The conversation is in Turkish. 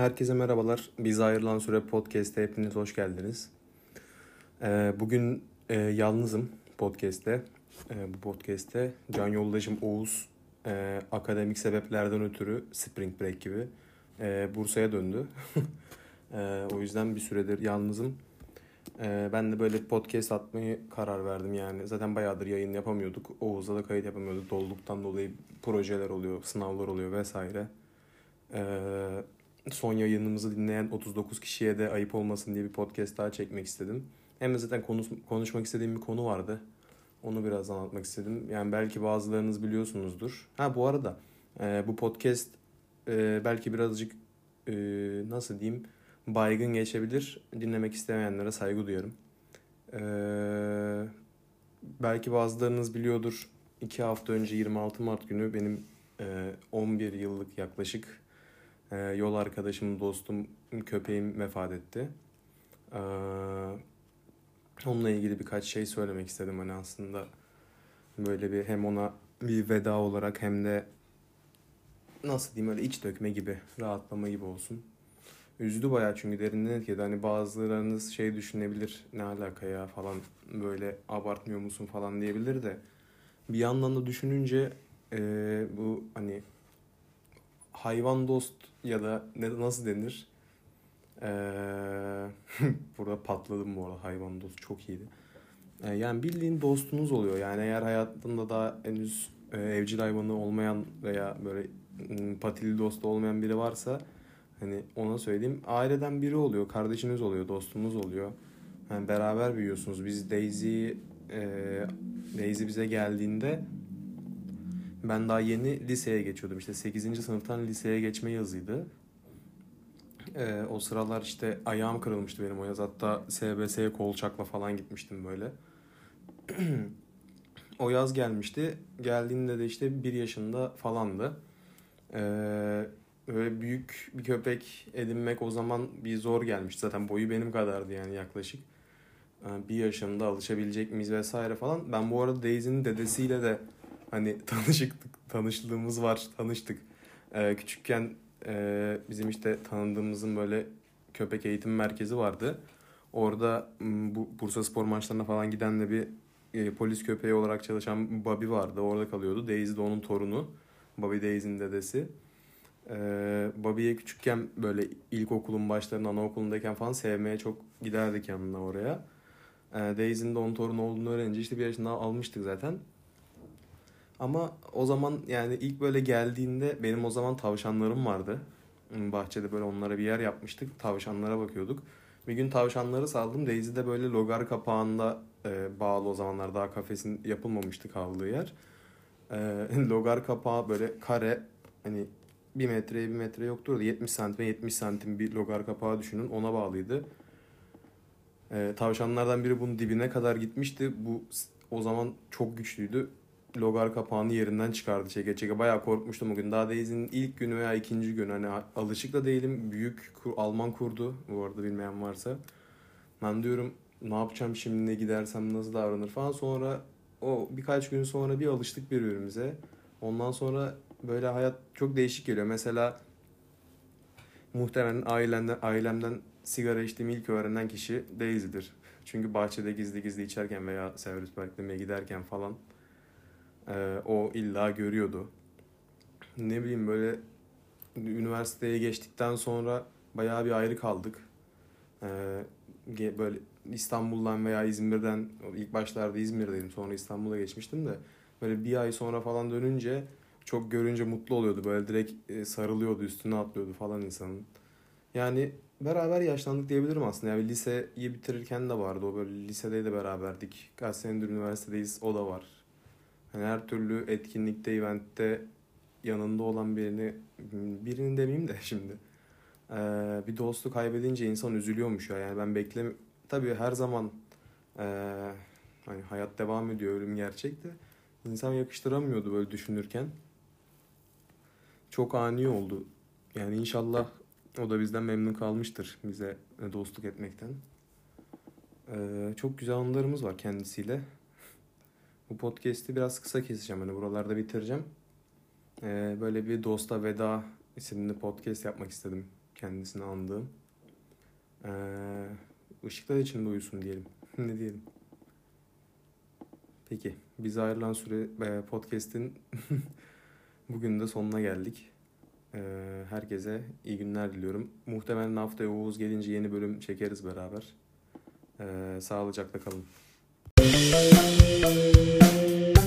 Herkese merhabalar. Biz Ayrılan Süre Podcast'te hepiniz hoş geldiniz. Ee, bugün e, yalnızım podcast'te. E, bu podcast'te can yoldaşım Oğuz e, akademik sebeplerden ötürü Spring Break gibi e, Bursa'ya döndü. o yüzden bir süredir yalnızım. Ben de böyle podcast atmayı karar verdim yani. Zaten bayağıdır yayın yapamıyorduk. Oğuz'la da kayıt yapamıyorduk. Dolduktan dolayı projeler oluyor, sınavlar oluyor vesaire. Eee son yayınımızı dinleyen 39 kişiye de ayıp olmasın diye bir podcast daha çekmek istedim. Hem de zaten konuş, konuşmak istediğim bir konu vardı. Onu biraz anlatmak istedim. Yani belki bazılarınız biliyorsunuzdur. Ha bu arada e, bu podcast e, belki birazcık e, nasıl diyeyim baygın geçebilir. Dinlemek istemeyenlere saygı duyarım. E, belki bazılarınız biliyordur. 2 hafta önce 26 Mart günü benim e, 11 yıllık yaklaşık ee, yol arkadaşım, dostum, köpeğim vefat etti. Ee, onunla ilgili birkaç şey söylemek istedim hani aslında. Böyle bir hem ona bir veda olarak hem de nasıl diyeyim öyle iç dökme gibi, rahatlama gibi olsun. Üzdü bayağı çünkü derinden etkiledi. Hani bazılarınız şey düşünebilir ne alaka ya falan böyle abartmıyor musun falan diyebilir de bir yandan da düşününce e, bu hani hayvan dost ya da ne nasıl denir? Ee, burada patladım bu arada hayvan dost çok iyiydi. Ee, yani bildiğin dostunuz oluyor. Yani eğer hayatında daha henüz e, evcil hayvanı olmayan veya böyle m, patili dostu olmayan biri varsa hani ona söyleyeyim. Aileden biri oluyor, kardeşiniz oluyor, dostunuz oluyor. Yani beraber büyüyorsunuz. Biz Daisy e, Daisy bize geldiğinde ben daha yeni liseye geçiyordum. İşte 8. sınıftan liseye geçme yazıydı. Ee, o sıralar işte ayağım kırılmıştı benim o yaz. Hatta SBS'ye kolçakla falan gitmiştim böyle. o yaz gelmişti. Geldiğinde de işte bir yaşında falandı. Ee, böyle büyük bir köpek edinmek o zaman bir zor gelmişti. Zaten boyu benim kadardı yani yaklaşık. Ee, bir yaşında alışabilecek miyiz vesaire falan. Ben bu arada Daisy'nin dedesiyle de hani tanışıktık, tanışlığımız var, tanıştık. Ee, küçükken e, bizim işte tanıdığımızın böyle köpek eğitim merkezi vardı. Orada bu Bursa spor maçlarına falan giden de bir e, polis köpeği olarak çalışan Bobby vardı. Orada kalıyordu. Daisy de onun torunu. Bobby Daisy'nin dedesi. Ee, Bobby'ye küçükken böyle ilkokulun başlarında anaokulundayken falan sevmeye çok giderdik yanına oraya. Ee, Daisy'nin de onun torunu olduğunu öğrenince işte bir yaşında almıştık zaten. Ama o zaman yani ilk böyle geldiğinde benim o zaman tavşanlarım vardı. Bahçede böyle onlara bir yer yapmıştık. Tavşanlara bakıyorduk. Bir gün tavşanları saldım. Daisy de böyle logar kapağında e, bağlı o zamanlar daha kafesin yapılmamıştı kaldığı yer. E, logar kapağı böyle kare hani bir metreye bir metre yoktur da 70 santim 70 santim bir logar kapağı düşünün ona bağlıydı. E, tavşanlardan biri bunun dibine kadar gitmişti. Bu o zaman çok güçlüydü logar kapağını yerinden çıkardı çeke çeke. Bayağı korkmuştum bugün. Daha Daisy'nin ilk günü veya ikinci gün. Hani alışık da değilim. Büyük kur, Alman kurdu. Bu arada bilmeyen varsa. Ben diyorum ne yapacağım şimdi ne gidersem nasıl davranır falan. Sonra o birkaç gün sonra bir alıştık birbirimize. Ondan sonra böyle hayat çok değişik geliyor. Mesela muhtemelen ailemden, ailemden sigara içtiğimi ilk öğrenen kişi Daisy'dir. Çünkü bahçede gizli gizli içerken veya servis beklemeye giderken falan ee, o illa görüyordu. Ne bileyim böyle üniversiteye geçtikten sonra bayağı bir ayrı kaldık. Ee, böyle İstanbul'dan veya İzmir'den ilk başlarda İzmir'deydim sonra İstanbul'a geçmiştim de böyle bir ay sonra falan dönünce çok görünce mutlu oluyordu. Böyle direkt e, sarılıyordu, üstüne atlıyordu falan insanın. Yani beraber yaşlandık diyebilirim aslında. Yani liseyi bitirirken de vardı o böyle lisede de beraberdik. Kaç senedir üniversitedeyiz o da var. Hani her türlü etkinlikte, eventte yanında olan birini, birini demeyeyim de şimdi. Ee, bir dostu kaybedince insan üzülüyormuş ya. Yani ben beklem tabii her zaman e, hani hayat devam ediyor, ölüm gerçek de insan yakıştıramıyordu böyle düşünürken. Çok ani oldu. Yani inşallah o da bizden memnun kalmıştır bize dostluk etmekten. Ee, çok güzel anılarımız var kendisiyle. Bu podcast'i biraz kısa keseceğim. Hani buralarda bitireceğim. Ee, böyle bir Dosta Veda isimli podcast yapmak istedim kendisini andığım. Ee, ışıklar içinde uyusun diyelim. ne diyelim. Peki bize ayrılan süre e, podcast'in bugün de sonuna geldik. Ee, herkese iyi günler diliyorum. Muhtemelen haftaya Oğuz gelince yeni bölüm çekeriz beraber. Ee, sağlıcakla kalın. Thank you.